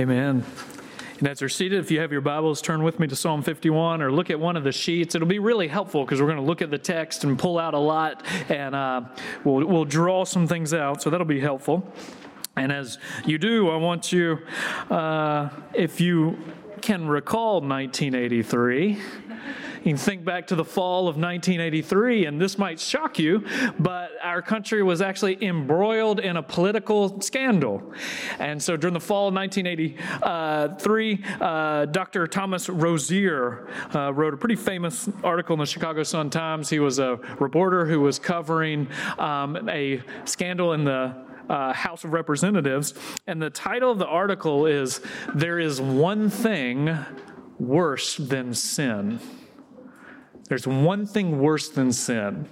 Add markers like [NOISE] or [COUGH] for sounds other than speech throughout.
Amen. And as you're seated, if you have your Bibles, turn with me to Psalm 51 or look at one of the sheets. It'll be really helpful because we're going to look at the text and pull out a lot and uh, we'll, we'll draw some things out. So that'll be helpful. And as you do, I want you, uh, if you can recall 1983, you can think back to the fall of 1983, and this might shock you, but our country was actually embroiled in a political scandal. And so during the fall of 1983, uh, Dr. Thomas Roeser uh, wrote a pretty famous article in the Chicago Sun Times. He was a reporter who was covering um, a scandal in the uh, House of Representatives. And the title of the article is There is One Thing Worse Than Sin. There's one thing worse than sin.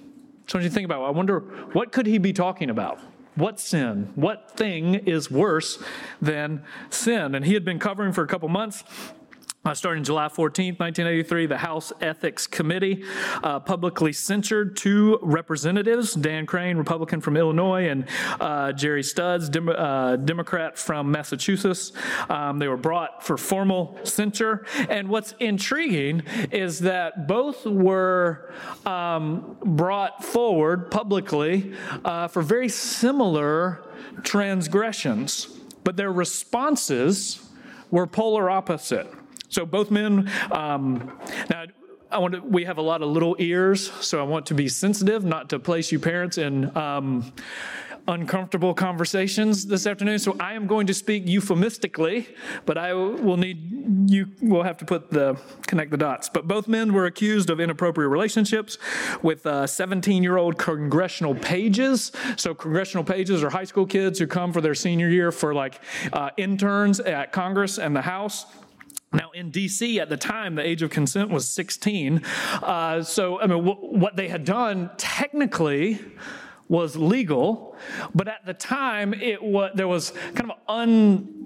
So, when you think about it, I wonder what could he be talking about? What sin? What thing is worse than sin? And he had been covering for a couple months uh, starting July 14, 1983, the House Ethics Committee uh, publicly censured two representatives, Dan Crane, Republican from Illinois, and uh, Jerry Studds, Dem- uh, Democrat from Massachusetts. Um, they were brought for formal censure. And what's intriguing is that both were um, brought forward publicly uh, for very similar transgressions, but their responses were polar opposite. So both men. Um, now, I want to, we have a lot of little ears, so I want to be sensitive, not to place you parents in um, uncomfortable conversations this afternoon. So I am going to speak euphemistically, but I will need you will have to put the connect the dots. But both men were accused of inappropriate relationships with 17 uh, year old congressional pages. So congressional pages are high school kids who come for their senior year for like uh, interns at Congress and the House. Now, in DC at the time, the age of consent was 16. Uh, so, I mean, what they had done technically was legal, but at the time, it was, there was kind of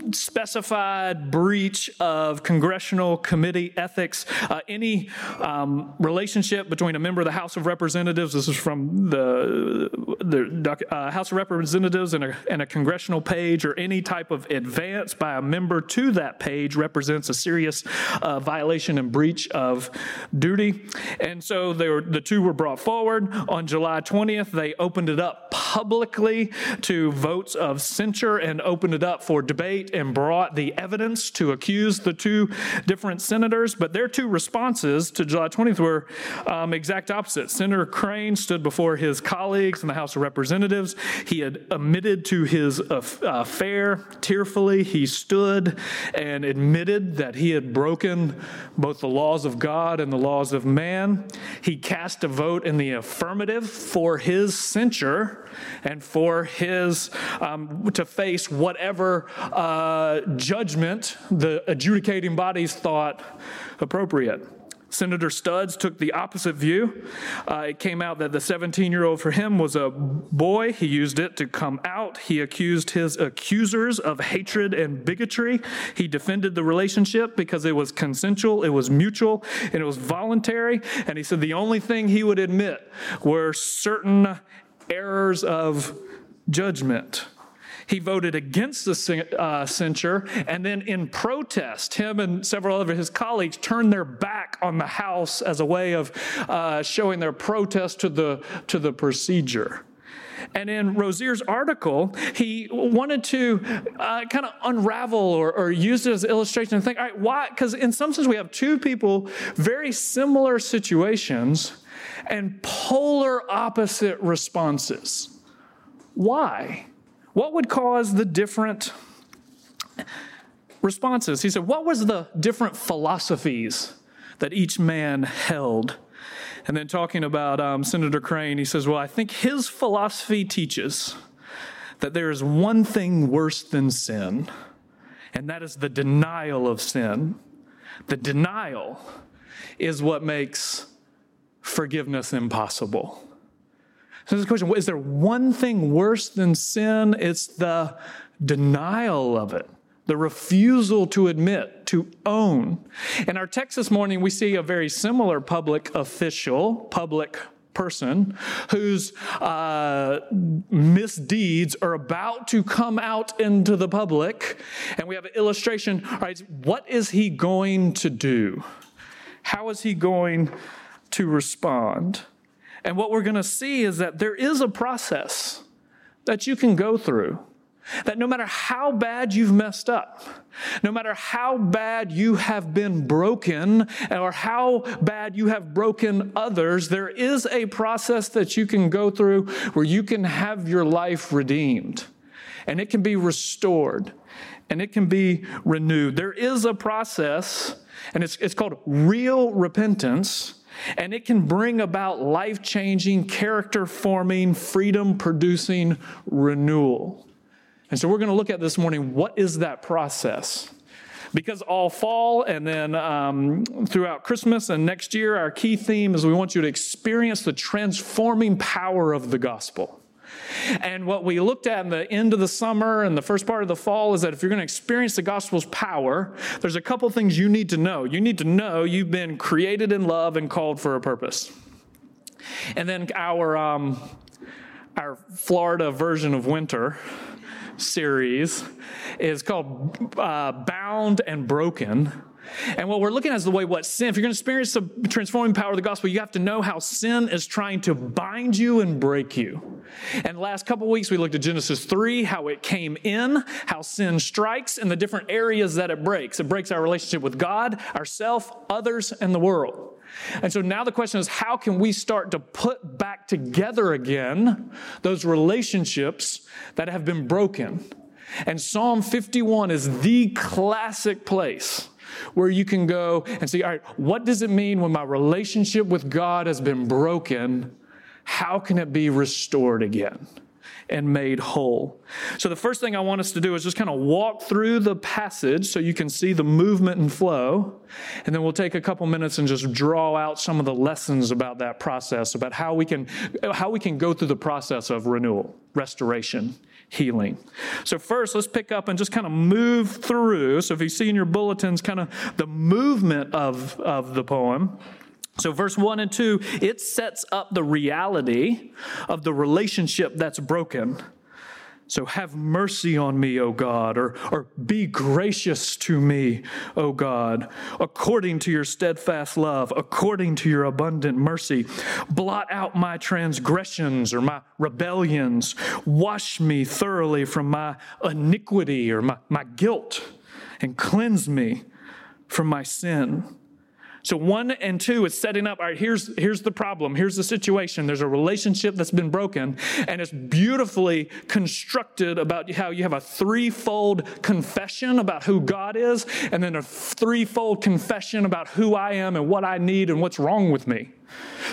unspecified breach of congressional committee ethics. Uh, any um, relationship between a member of the House of Representatives, this is from the, the uh, House of Representatives and a, and a congressional page, or any type of advance by a member to that page represents a serious uh, violation and breach of duty. And so were, the two were brought forward. On July 20th, they opened it up publicly to votes of censure and opened it up for debate and brought the evidence to accuse the two different senators. But their two responses to July 20th were um, exact opposite. Senator Crane stood before his colleagues in the House of Representatives. He had admitted to his affair tearfully. He stood and admitted that he had broken both the laws of God and the laws of man. He cast a vote in the affirmative for his censure and for his um, to face whatever uh, judgment the adjudicating bodies thought appropriate. Senator Studds took the opposite view. Uh, it came out that the 17 year old for him was a boy. He used it to come out. He accused his accusers of hatred and bigotry. He defended the relationship because it was consensual, it was mutual, and it was voluntary. And he said the only thing he would admit were certain errors of judgment. He voted against the uh, censure, and then in protest, him and several of his colleagues turned their back on the House as a way of uh, showing their protest to the, to the procedure. And in Roeser's article, he wanted to uh, kind of unravel or, or, use it as illustration and think, all right, why? Because in some sense, we have two people, very similar situations, and polar opposite responses. Why? What would cause the different responses? He said, What was the different philosophies that each man held? And then talking about um, Senator Crane, he says, Well, I think his philosophy teaches that there is one thing worse than sin, and that is the denial of sin. The denial is what makes forgiveness impossible. So this question is there one thing worse than sin? It's the denial of it, the refusal to admit, to own. In our text this morning, we see a very similar public official, public person whose uh, misdeeds are about to come out into the public. And we have an illustration, right? What is he going to do? How is he going to respond? And what we're going to see is that there is a process that you can go through. That no matter how bad you've messed up, no matter how bad you have been broken, or how bad you have broken others, there is a process that you can go through where you can have your life redeemed and it can be restored and it can be renewed. There is a process, and it's, it's called real repentance and it can bring about life changing, character forming, freedom producing renewal. And so we're going to look at this morning what is that process? Because all fall and then um, throughout Christmas and next year, our key theme is we want you to experience the transforming power of the gospel. And what we looked at in the end of the summer and the first part of the fall is that if you're going to experience the gospel's power, there's a couple things you need to know. You need to know you've been created in love and called for a purpose. And then our um, our Florida version of winter series is called uh, Bound and Broken. And what we're looking at is the way what sin, if you're going to experience the transforming power of the gospel, you have to know how sin is trying to bind you and break you. And last couple weeks, we looked at Genesis 3, how it came in, how sin strikes, and the different areas that it breaks. It breaks our relationship with God, ourself, others, and the world. And so now the question is how can we start to put back together again those relationships that have been broken? And Psalm 51 is the classic place where you can go and see, all right, what does it mean when my relationship with God has been broken? How can it be restored again? and made whole. So, the first thing I want us to do is just kind of walk through the passage so you can see the movement and flow. And then we'll take a couple minutes and just draw out some of the lessons about that process, about how we can, how we can go through the process of renewal, restoration, healing. So, first, let's pick up and just kind of move through. So, if you see in your bulletins kind of the movement of, of the poem, so, verse 1 and 2, it sets up the reality of the relationship that's broken. So, have mercy on me, O God, or, or be gracious to me, O God, according to your steadfast love, according to your abundant mercy. Blot out my transgressions or my rebellions. Wash me thoroughly from my iniquity or my, my guilt, and cleanse me from my sin. So one and two is setting up, all right, here's, here's the problem. Here's the situation. There's a relationship that's been broken, and it's beautifully constructed about how you have a threefold confession about who God is, and then a threefold confession about who I am and what I need and what's wrong with me.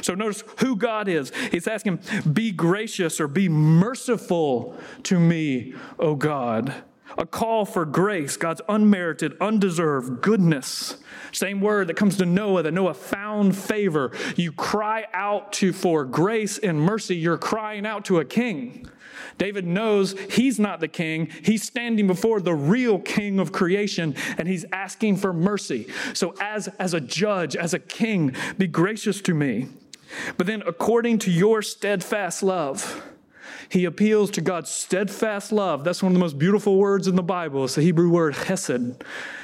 So notice who God is. He's asking, be gracious or be merciful to me, O God a call for grace, God's unmerited, undeserved goodness. Same word that comes to Noah, that Noah found favor. You cry out to for grace and mercy, you're crying out to a king. David knows he's not the king. He's standing before the real king of creation and he's asking for mercy. So, as, as a judge, as a king, be gracious to me. But then, according to your steadfast love, he appeals to God's steadfast love. That's one of the most beautiful words in the Bible. It's the Hebrew word chesed.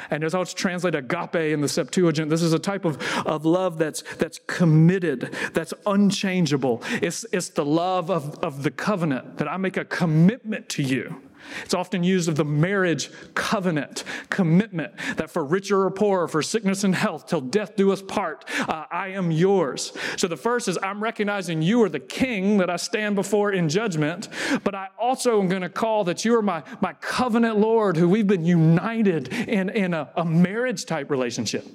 And there's how it's translated agape in the Septuagint. This is a type of, of love that's, that's committed, that's unchangeable. It's, it's the love of, of the covenant that I make a commitment to you. It's often used of the marriage covenant, commitment that for richer or poorer, for sickness and health, till death do us part, uh, I am yours. So the first is I'm recognizing you are the king that I stand before in judgment, but I also am going to call that you are my, my covenant Lord who we've been united in, in a, a marriage type relationship.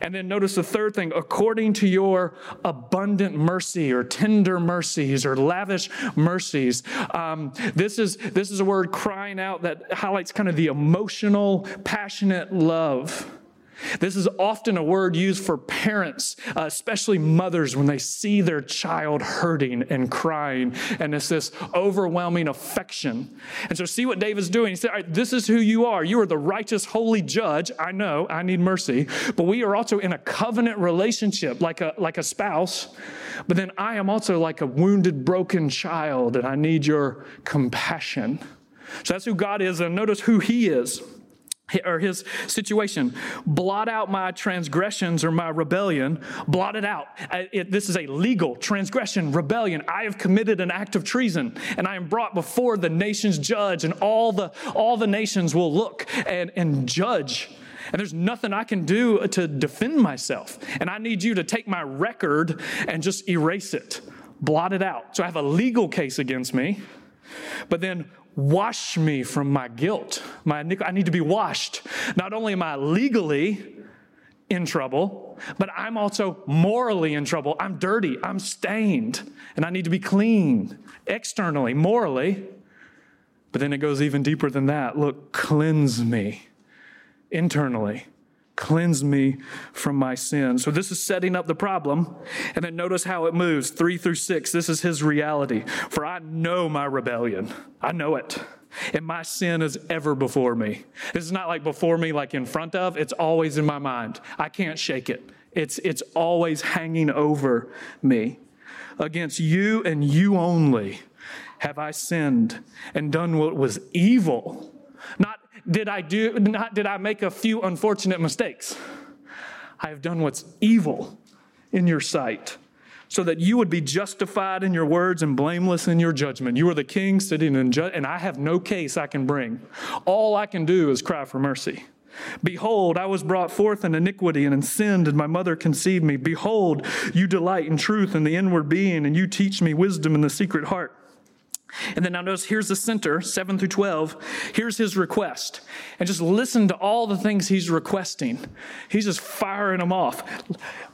And then notice the third thing according to your abundant mercy or tender mercies or lavish mercies. Um, this, is, this is a word crying out that highlights kind of the emotional, passionate love This is often a word used for parents, uh, especially mothers, when they see their child hurting and crying, and it's this overwhelming affection. And so, see what David's doing. He said, This is who you are. You are the righteous, holy judge. I know, I need mercy, but we are also in a covenant relationship, like a, like a spouse. But then I am also like a wounded, broken child, and I need your compassion. So, that's who God is, and notice who He is or his situation blot out my transgressions or my rebellion blot it out it, this is a legal transgression rebellion i have committed an act of treason and i am brought before the nation's judge and all the all the nations will look and, and judge and there's nothing I can do to defend myself. And I need you to take my record and just erase it, blot it out. So I have a legal case against me. But then wash me from my guilt. My, I need to be washed. Not only am I legally in trouble, but I'm also morally in trouble. I'm dirty, I'm stained, and I need to be clean externally, morally. But then it goes even deeper than that. Look, cleanse me internally. Cleanse me from my sin. So, this is setting up the problem. And then notice how it moves three through six. This is his reality. For I know my rebellion, I know it. And my sin is ever before me. This is not like before me, like in front of, it's always in my mind. I can't shake it. It's, it's always hanging over me. Against you and you only have I sinned and done what was evil. Not did I do not did I make a few unfortunate mistakes. I have done what's evil in your sight, so that you would be justified in your words and blameless in your judgment. You are the king sitting in judgment, and I have no case I can bring. All I can do is cry for mercy. Behold, I was brought forth in iniquity, and in sin did my mother conceive me. Behold, you delight in truth in the inward being, and you teach me wisdom in the secret heart. And then now notice here's the center, 7 through 12. Here's his request. And just listen to all the things he's requesting. He's just firing them off.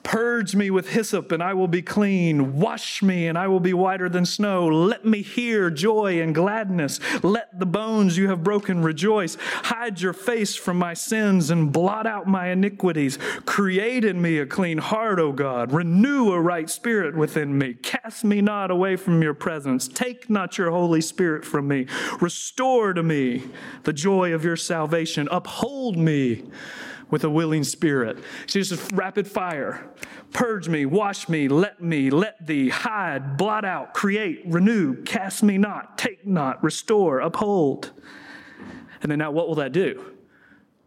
Purge me with hyssop, and I will be clean. Wash me, and I will be whiter than snow. Let me hear joy and gladness. Let the bones you have broken rejoice. Hide your face from my sins and blot out my iniquities. Create in me a clean heart, O God. Renew a right spirit within me. Cast me not away from your presence. Take not your Holy Spirit from me. Restore to me the joy of your salvation. Uphold me with a willing spirit. She's just rapid fire. Purge me, wash me, let me, let thee, hide, blot out, create, renew, cast me not, take not, restore, uphold. And then now what will that do?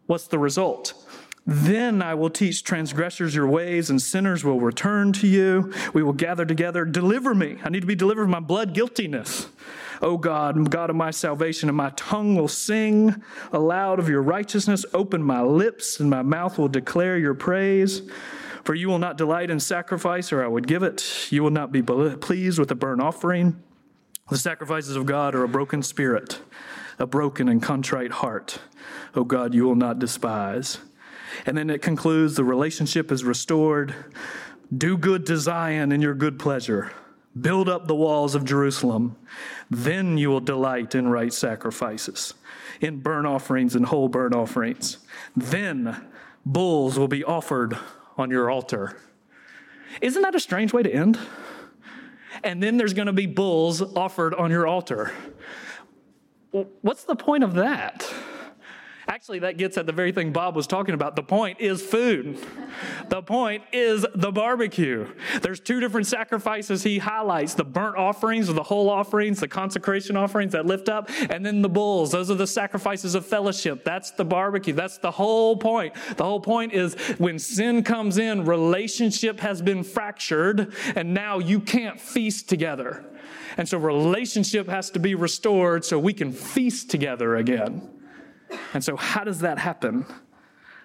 What's the result? Then I will teach transgressors your ways, and sinners will return to you. We will gather together. Deliver me. I need to be delivered from my blood guiltiness. O God, God of my salvation, and my tongue will sing aloud of your righteousness. Open my lips, and my mouth will declare your praise. For you will not delight in sacrifice, or I would give it. You will not be pleased with a burnt offering. The sacrifices of God are a broken spirit, a broken and contrite heart. O God, you will not despise. And then it concludes the relationship is restored. Do good to Zion in your good pleasure. Build up the walls of Jerusalem. Then you will delight in right sacrifices, in burnt offerings and whole burnt offerings. Then bulls will be offered on your altar. Isn't that a strange way to end? And then there's going to be bulls offered on your altar. What's the point of that? Actually, that gets at the very thing Bob was talking about. The point is food. The point is the barbecue. There's two different sacrifices he highlights the burnt offerings, or the whole offerings, the consecration offerings that lift up, and then the bulls. Those are the sacrifices of fellowship. That's the barbecue. That's the whole point. The whole point is when sin comes in, relationship has been fractured, and now you can't feast together. And so relationship has to be restored so we can feast together again. And so, how does that happen?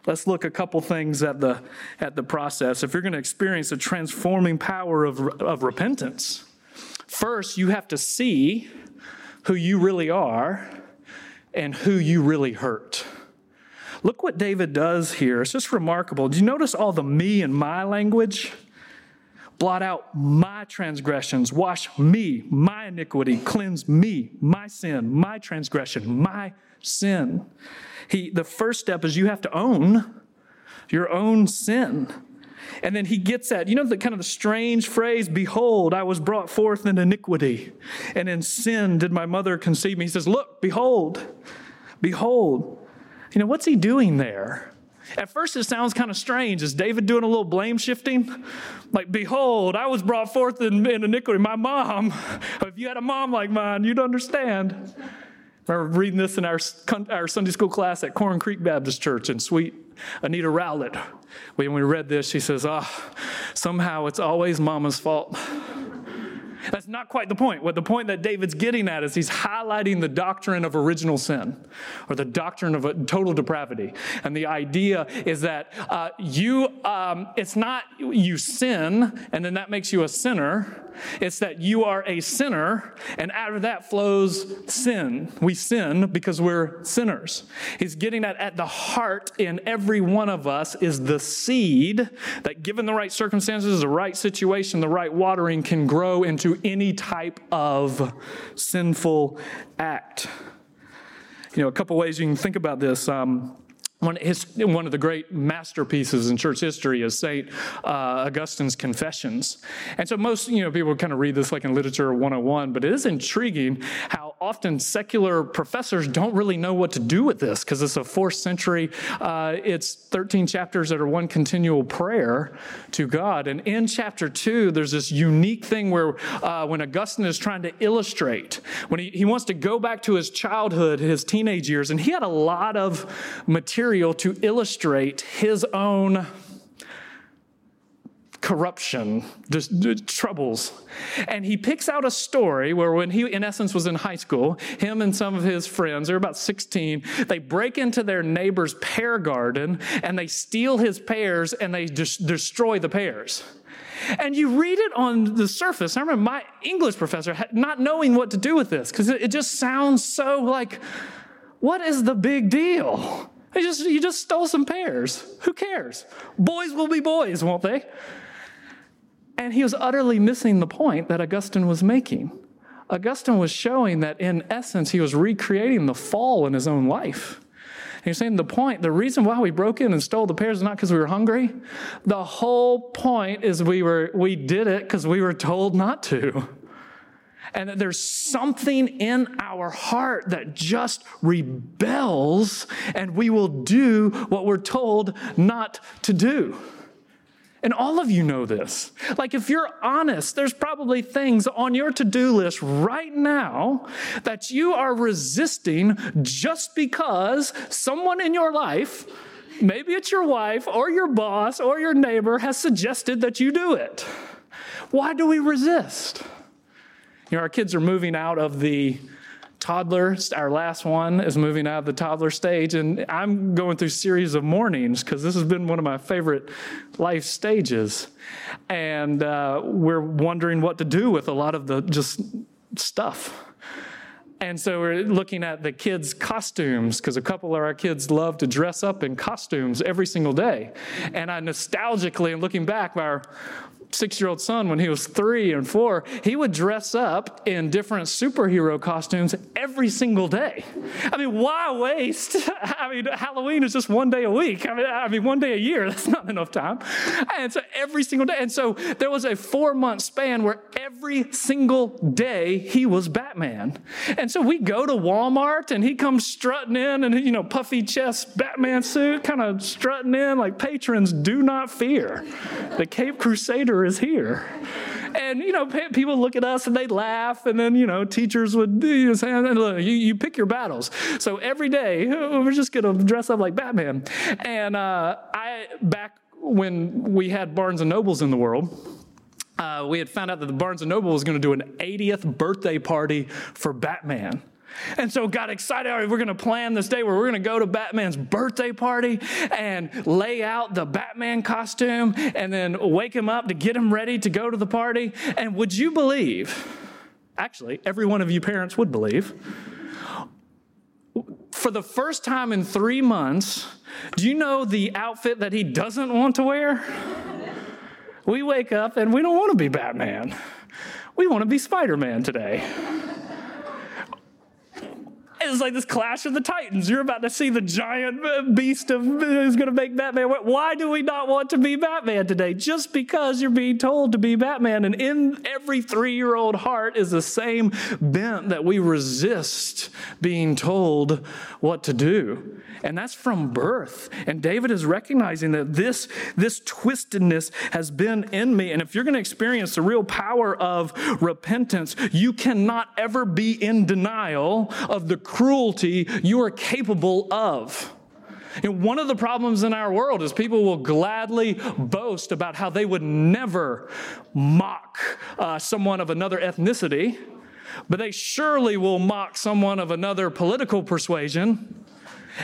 Let's look a couple things at the, at the process. If you're going to experience a transforming power of, of repentance, first you have to see who you really are and who you really hurt. Look what David does here. It's just remarkable. Do you notice all the me and my language? Blot out my transgressions, wash me, my iniquity, cleanse me, my sin, my transgression, my sin. He, the first step is you have to own your own sin. And then he gets at, you know, the kind of the strange phrase, behold, I was brought forth in iniquity, and in sin did my mother conceive me. He says, look, behold, behold. You know, what's he doing there? At first, it sounds kind of strange. Is David doing a little blame shifting? Like, behold, I was brought forth in, in iniquity. My mom, [LAUGHS] if you had a mom like mine, you'd understand. Remember reading this in our, our Sunday school class at Corn Creek Baptist Church in sweet Anita Rowlett. When we read this, she says, Ah, oh, somehow it's always mama's fault. That's not quite the point. What the point that David's getting at is he's highlighting the doctrine of original sin or the doctrine of total depravity. And the idea is that uh, you, um, it's not you sin and then that makes you a sinner. It's that you are a sinner, and out of that flows sin. We sin because we're sinners. He's getting that at the heart in every one of us is the seed that, given the right circumstances, the right situation, the right watering, can grow into any type of sinful act. You know, a couple ways you can think about this. Um, one, his, one, of the great masterpieces in church history is St. Uh, Augustine's Confessions. And so most, you know, people kind of read this like in literature 101, but it is intriguing how often secular professors don't really know what to do with this because it's a fourth century, uh, it's 13 chapters that are one continual prayer to God. And in chapter two, there's this unique thing where uh, when Augustine is trying to illustrate, when he, he wants to go back to his childhood, his teenage years, and he had a lot of material material to illustrate his own corruption, just troubles. And he picks out a story where, when he, in essence, was in high school, him and some of his friends, they're about 16, they break into their neighbor's pear garden and they steal his pears and they just destroy the pears. And you read it on the surface. I remember my English professor not knowing what to do with this because it just sounds so like, what is the big deal? They just, you just stole some pears. Who cares? Boys will be boys, won't they? And he was utterly missing the point that Augustine was making. Augustine was showing that in essence, he was recreating the fall in his own life. And he's saying the point, the reason why we broke in and stole the pears is not because we were hungry. The whole point is we were we did it because we were told not to and that there's something in our heart that just rebels, and we will do what we're told not to do. And all of you know this. Like, if you're honest, there's probably things on your to do list right now that you are resisting just because someone in your life, maybe it's your wife or your boss or your neighbor, has suggested that you do it. Why do we resist? You know, our kids are moving out of the toddler. Our last one is moving out of the toddler stage, and I'm going through series of mornings because this has been one of my favorite life stages, and uh, we're wondering what to do with a lot of the just stuff. And so we're looking at the kids' costumes because a couple of our kids love to dress up in costumes every single day. And I nostalgically, and looking back, our six year old son, when he was three and four, he would dress up in different superhero costumes every single day. I mean, why waste? [LAUGHS] I mean, Halloween is just one day a week. I mean, I mean, one day a year. [LAUGHS] That's not enough time. And so every single day. And so there was a four month span where every single day he was Batman. And so we go to Walmart and he comes strutting in and, you know, puffy chest Batman suit, kind of strutting in like patrons do not fear. The Cape Crusader is here. And, you know, people look at us and they laugh. And then, you know, teachers would you know, look, you, you pick your battles. So every day, [LAUGHS] we're just going to dress up like Batman. And uh, I, back when we had Barnes and Nobles in the world, uh, we had found out that the Barnes and Noble was going to do an 80th birthday party for Batman. And so got excited. All right, we're going to plan this day where we're going to go to Batman's birthday party and lay out the Batman costume and then wake him up to get him ready to go to the party. And would you believe, actually, every one of you parents would believe, for the first time in three months, do you know the outfit that he doesn't want to wear? We wake up and we don't want to be Batman. We want to be Spider Man today It's like this clash of the titans. You're about to see the giant beast of who's going to make Batman. Why do we not want to be Batman today? Just because you're being told to be Batman. And in every three year old heart is the same bent that we resist being told what to do. And that's from birth. And David is recognizing that this, this twistedness has been in me. And if you're going to experience the real power of repentance, you cannot ever be in denial of the cruelty you are capable of. And one of the problems in our world is people will gladly boast about how they would never mock uh, someone of another ethnicity, but they surely will mock someone of another political persuasion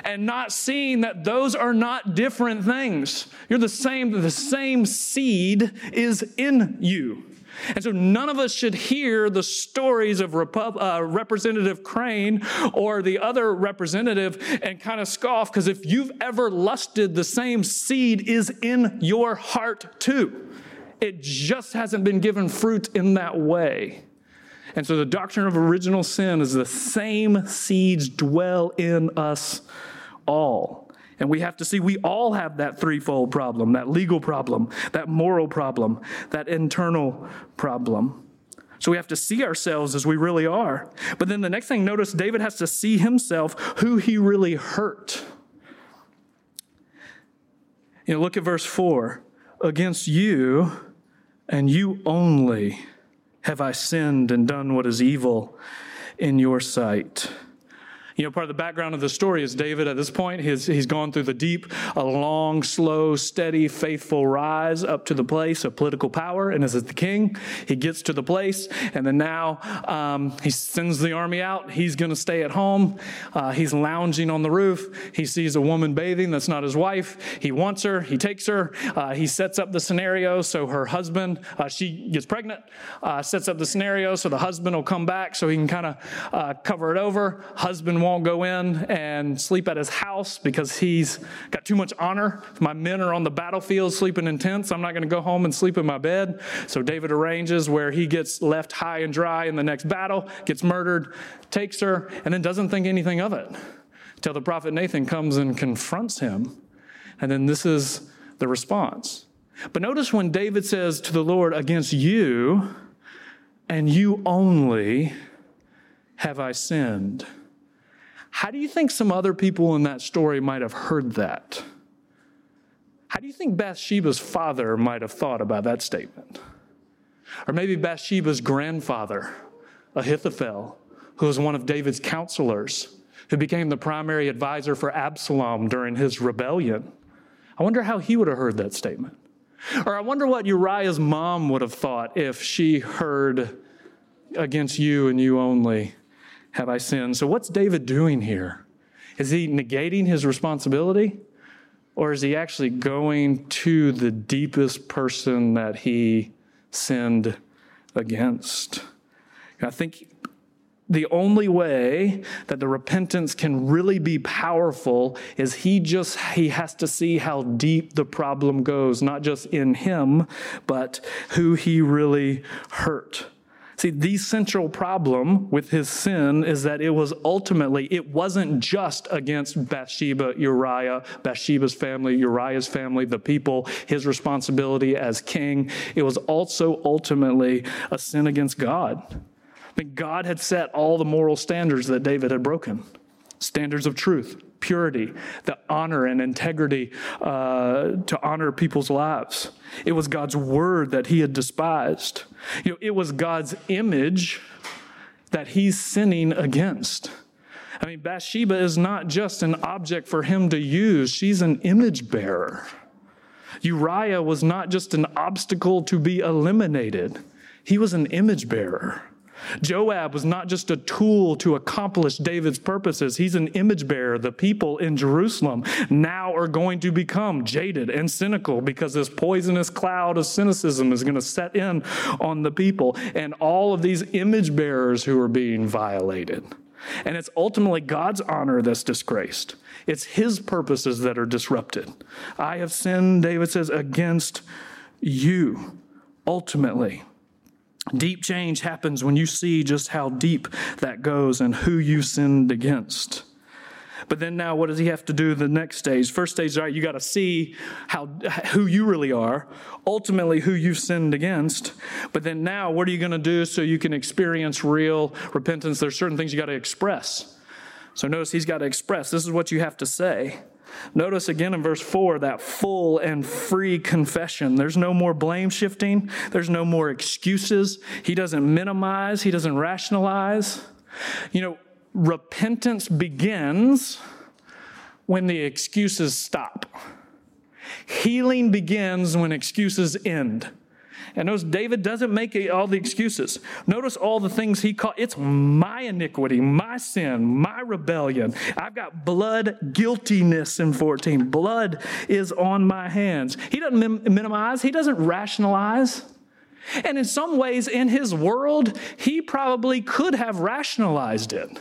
and not seeing that those are not different things. You're the same, the same seed is in you. And so none of us should hear the stories of Repu- uh, Representative Crane or the other representative and kind of scoff, because if you've ever lusted, the same seed is in your heart too. It just hasn't been given fruit in that way. And so the doctrine of original sin is the same seeds dwell in us all. And we have to see we all have that threefold problem that legal problem, that moral problem, that internal problem. So we have to see ourselves as we really are. But then the next thing, notice David has to see himself who he really hurt. You know, look at verse 4. Against you and you only have I sinned and done what is evil in your sight. You know, part of the background of the story is David at this point, he's, he's gone through the deep, a long, slow, steady, faithful rise up to the place of political power. And as the king, he gets to the place, and then now um, he sends the army out. He's going to stay at home. Uh, he's lounging on the roof. He sees a woman bathing that's not his wife. He wants her. He takes her. Uh, he sets up the scenario so her husband, uh, she gets pregnant, uh, sets up the scenario so the husband will come back so he can kind of uh, cover it over. Husband won't go in and sleep at his house because he's got too much honor. My men are on the battlefield sleeping in tents. I'm not going to go home and sleep in my bed. So David arranges where he gets left high and dry in the next battle, gets murdered, takes her, and then doesn't think anything of it until the prophet Nathan comes and confronts him. And then this is the response. But notice when David says to the Lord, Against you and you only have I sinned. How do you think some other people in that story might have heard that? How do you think Bathsheba's father might have thought about that statement? Or maybe Bathsheba's grandfather, Ahithophel, who was one of David's counselors, who became the primary advisor for Absalom during his rebellion. I wonder how he would have heard that statement. Or I wonder what Uriah's mom would have thought if she heard against you and you only have I sinned. So, what's David doing here? Is he negating his responsibility? Or is he actually going to the deepest person that he sinned against? I think the only way that the repentance can really be powerful is he just he has to see how deep the problem goes not just in him but who he really hurt See, the central problem with his sin is that it was ultimately, it wasn't just against Bathsheba, Uriah, Bathsheba's family, Uriah's family, the people, his responsibility as king. It was also ultimately a sin against God. Mean, God had set all the moral standards that David had broken standards of truth, purity, the honor and integrity uh, to honor people's lives. It was God's word that he had despised. You know, it was God's image that he's sinning against. I mean, Bathsheba is not just an object for him to use, she's an image bearer. Uriah was not just an obstacle to be eliminated, he was an image bearer. Joab was not just a tool to accomplish David's purposes. He's an image bearer. The people in Jerusalem now are going to become jaded and cynical because this poisonous cloud of cynicism is going to set in on the people and all of these image bearers who are being violated. And it's ultimately God's honor that's disgraced. It's his purposes that are disrupted. I have sinned, David says, against you, ultimately. Deep change happens when you see just how deep that goes and who you sinned against. But then now, what does he have to do the next stage? First stage, all right, you got to see how who you really are, ultimately who you've sinned against. But then now, what are you going to do so you can experience real repentance? There's certain things you got to express. So notice he's got to express. This is what you have to say. Notice again in verse 4 that full and free confession. There's no more blame shifting, there's no more excuses. He doesn't minimize, he doesn't rationalize. You know, repentance begins when the excuses stop. Healing begins when excuses end. And notice David doesn't make all the excuses. Notice all the things he called. It's my iniquity, my sin, my rebellion. I've got blood guiltiness in 14. Blood is on my hands. He doesn't minimize, he doesn't rationalize. And in some ways, in his world, he probably could have rationalized it.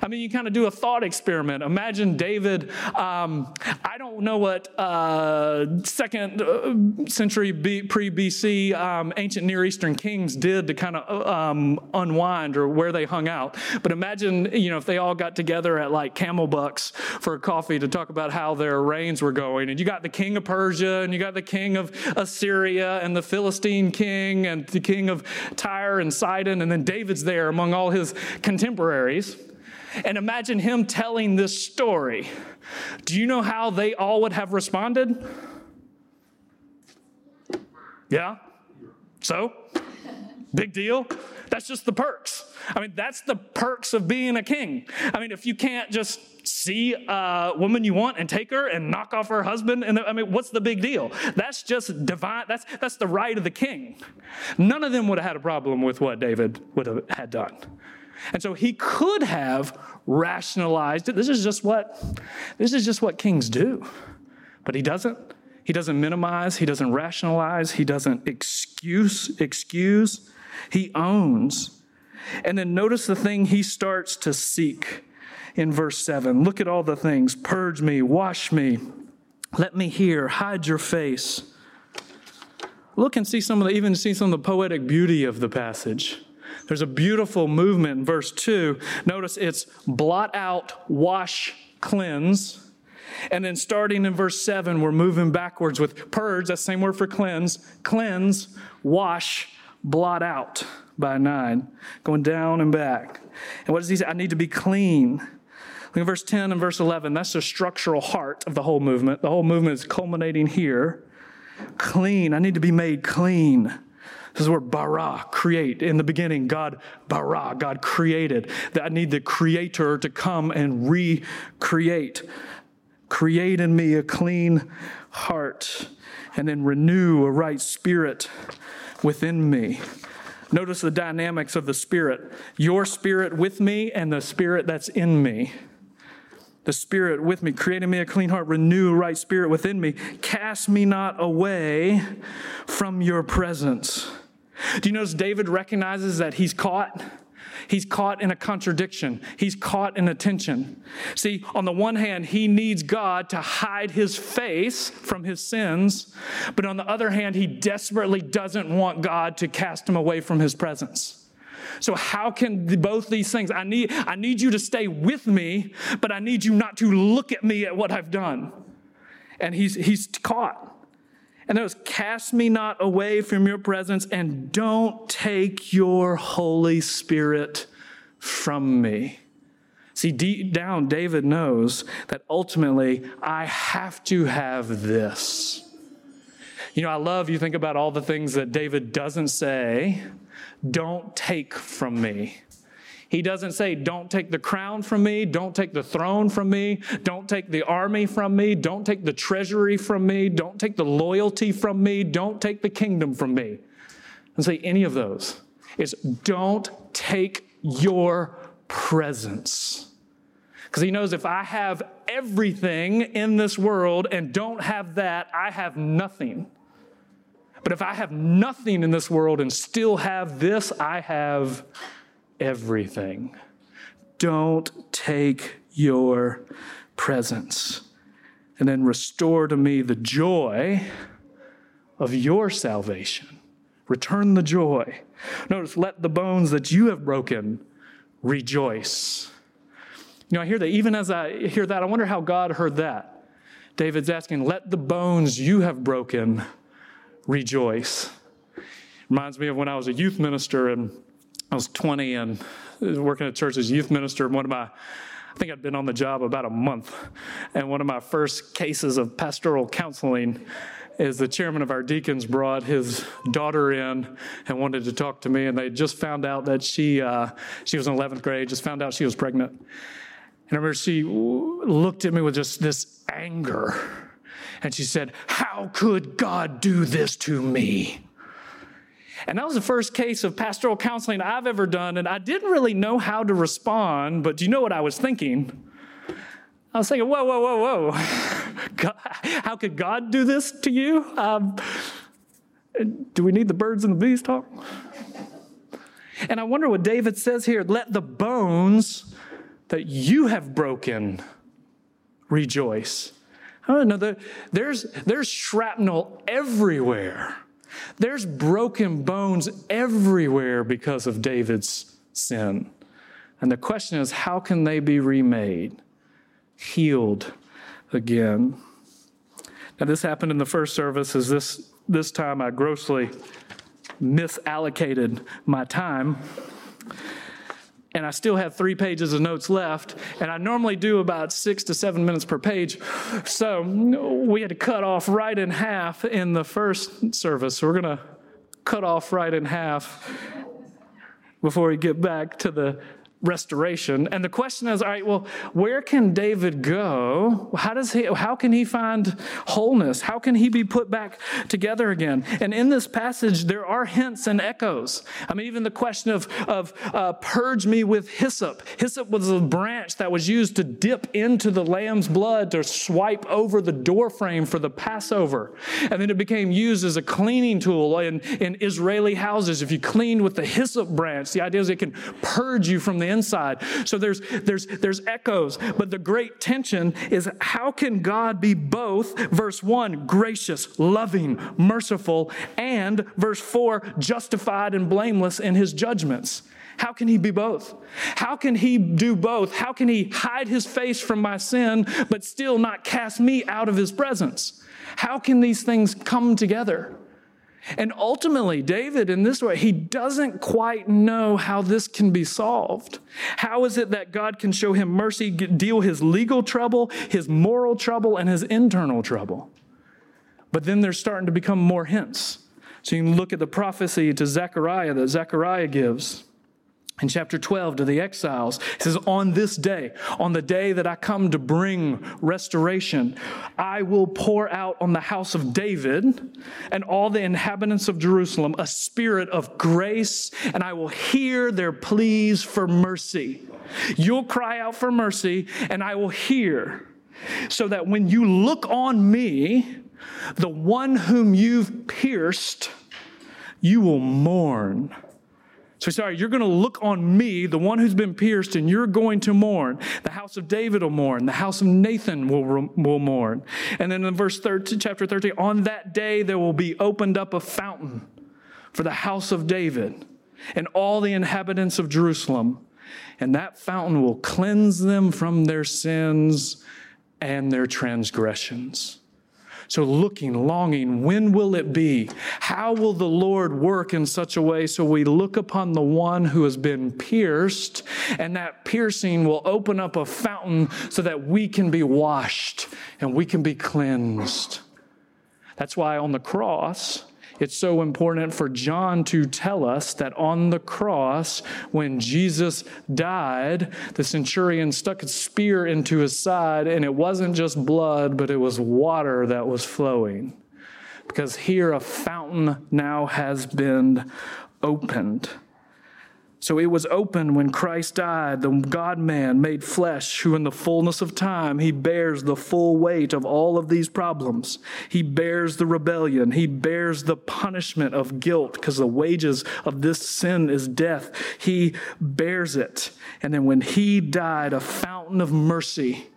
I mean, you kind of do a thought experiment. Imagine David, um, I don't know what uh, second uh, century B, pre BC um, ancient Near Eastern kings did to kind of um, unwind or where they hung out. But imagine, you know, if they all got together at like Camelbucks for a coffee to talk about how their reigns were going. And you got the king of Persia and you got the king of Assyria and the Philistine king and the king of Tyre and Sidon. And then David's there among all his contemporaries. And imagine him telling this story. Do you know how they all would have responded? Yeah? So? Big deal? That's just the perks. I mean, that's the perks of being a king. I mean, if you can't just see a woman you want and take her and knock off her husband, and I mean, what's the big deal? That's just divine. That's that's the right of the king. None of them would have had a problem with what David would have had done. And so he could have rationalized it. This is just what this is just what kings do. But he doesn't. He doesn't minimize, he doesn't rationalize, he doesn't excuse excuse. He owns. And then notice the thing he starts to seek in verse 7. Look at all the things. Purge me, wash me. Let me hear, hide your face. Look and see some of the even see some of the poetic beauty of the passage. There's a beautiful movement in verse 2. Notice it's blot out, wash, cleanse. And then starting in verse 7, we're moving backwards with purge, that's the same word for cleanse, cleanse, wash, blot out by 9, going down and back. And what does he say? I need to be clean. Look at verse 10 and verse 11. That's the structural heart of the whole movement. The whole movement is culminating here. Clean. I need to be made clean. This is where bara, create. In the beginning, God bara, God created. That I need the creator to come and recreate. Create in me a clean heart and then renew a right spirit within me. Notice the dynamics of the spirit. Your spirit with me and the spirit that's in me the Spirit with me, creating me a clean heart, renew a right spirit within me. Cast me not away from your presence. Do you notice David recognizes that he's caught? He's caught in a contradiction. He's caught in a tension. See, on the one hand, he needs God to hide his face from his sins, but on the other hand, he desperately doesn't want God to cast him away from his presence. So how can both these things? I need I need you to stay with me, but I need you not to look at me at what I've done. And he's he's caught. And those cast me not away from your presence and don't take your Holy Spirit from me. See, deep down, David knows that ultimately I have to have this. You know, I love you think about all the things that David doesn't say, don't take from me. He doesn't say, Don't take the crown from me, don't take the throne from me, don't take the army from me, don't take the treasury from me, don't take the loyalty from me, don't take the kingdom from me. And say any of those. It's don't take your presence. Because he knows if I have everything in this world and don't have that, I have nothing. But if I have nothing in this world and still have this, I have everything. Don't take your presence. And then restore to me the joy of your salvation. Return the joy. Notice, let the bones that you have broken rejoice. You know, I hear that. Even as I hear that, I wonder how God heard that. David's asking, let the bones you have broken rejoice. Reminds me of when I was a youth minister and I was 20 and working at church as youth minister. One of my I think I'd been on the job about a month. And one of my first cases of pastoral counseling is the chairman of our deacons brought his daughter in and wanted to talk to me. And they just found out that she, uh, she was in 11th grade, just found out she was pregnant. And I remember she looked at me with just this anger. And she said, How could God do this to me? And that was the first case of pastoral counseling I've ever done. And I didn't really know how to respond, but do you know what I was thinking? I was thinking, whoa, whoa, whoa, whoa. [LAUGHS] God, how could God do this to you? Um, do we need the birds and the bees talk? And I wonder what David says here let the bones that you have broken rejoice. I don't know, there's, there's shrapnel everywhere. There's broken bones everywhere because of David's sin. And the question is, how can they be remade, healed again? Now, this happened in the first service, as this, this time I grossly misallocated my time and I still have three pages of notes left, and I normally do about six to seven minutes per page. So we had to cut off right in half in the first service. So we're going to cut off right in half before we get back to the restoration. And the question is, all right, well, where can David go? How does he how can he find wholeness? How can he be put back together again? And in this passage, there are hints and echoes. I mean, even the question of, of uh, purge me with hyssop. Hyssop was a branch that was used to dip into the lamb's blood to swipe over the doorframe for the Passover. And then it became used as a cleaning tool in, in Israeli houses. If you cleaned with the hyssop branch, the idea is it can purge you from the inside. So there's, there's, there's echoes, but the great tension is how can God be both, verse 1, gracious, loving, merciful, and verse 4, justified and blameless in his judgments? How can he be both? How can he do both? How can he hide his face from my sin, but still not cast me out of his presence? How can these things come together? And ultimately, David, in this way, he doesn't quite know how this can be solved. How is it that God can show him mercy, deal his legal trouble, his moral trouble, and his internal trouble? But then there's starting to become more hints. So you can look at the prophecy to Zechariah that Zechariah gives in chapter 12 to the exiles. He says, On this day, on the day that I come to bring restoration, I will pour out on the house of David and all the inhabitants of Jerusalem a spirit of grace, and I will hear their pleas for mercy. You'll cry out for mercy, and I will hear, so that when you look on me, the one whom you've pierced, you will mourn so sorry, you're going to look on me, the one who's been pierced, and you're going to mourn. The house of David will mourn. The house of Nathan will, will mourn. And then in verse 13, chapter 13, on that day there will be opened up a fountain for the house of David and all the inhabitants of Jerusalem. And that fountain will cleanse them from their sins and their transgressions. So, looking, longing, when will it be? How will the Lord work in such a way so we look upon the one who has been pierced, and that piercing will open up a fountain so that we can be washed and we can be cleansed? That's why on the cross, it's so important for John to tell us that on the cross, when Jesus died, the centurion stuck a spear into his side, and it wasn't just blood, but it was water that was flowing. Because here a fountain now has been opened. So it was open when Christ died, the God man made flesh, who in the fullness of time, he bears the full weight of all of these problems. He bears the rebellion. He bears the punishment of guilt because the wages of this sin is death. He bears it. And then when he died, a fountain of mercy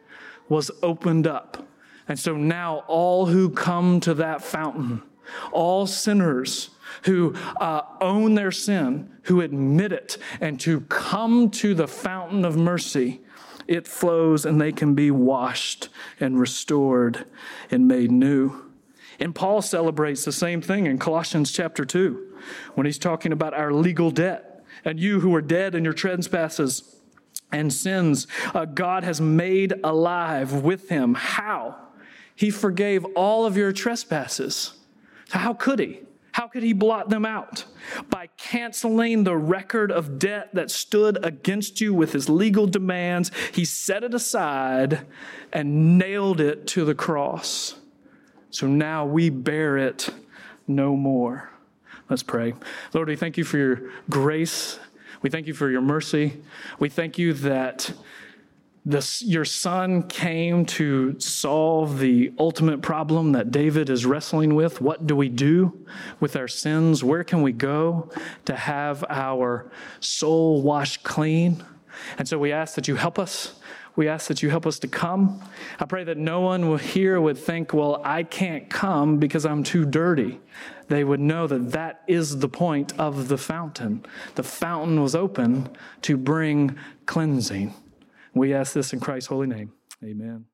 was opened up. And so now all who come to that fountain, all sinners who uh, own their sin, who admit it, and to come to the fountain of mercy. It flows and they can be washed and restored and made new. And Paul celebrates the same thing in Colossians chapter 2 when he's talking about our legal debt. And you who are dead in your trespasses and sins, uh, God has made alive with him. How? He forgave all of your trespasses. How could he? How could he blot them out? By canceling the record of debt that stood against you with his legal demands, he set it aside and nailed it to the cross. So now we bear it no more. Let's pray. Lord, we thank you for your grace. We thank you for your mercy. We thank you that this, your son came to solve the ultimate problem that David is wrestling with. What do we do with our sins? Where can we go to have our soul washed clean? And so we ask that you help us. We ask that you help us to come. I pray that no one here would think, well, I can't come because I'm too dirty. They would know that that is the point of the fountain. The fountain was open to bring cleansing. We ask this in Christ's holy name. Amen.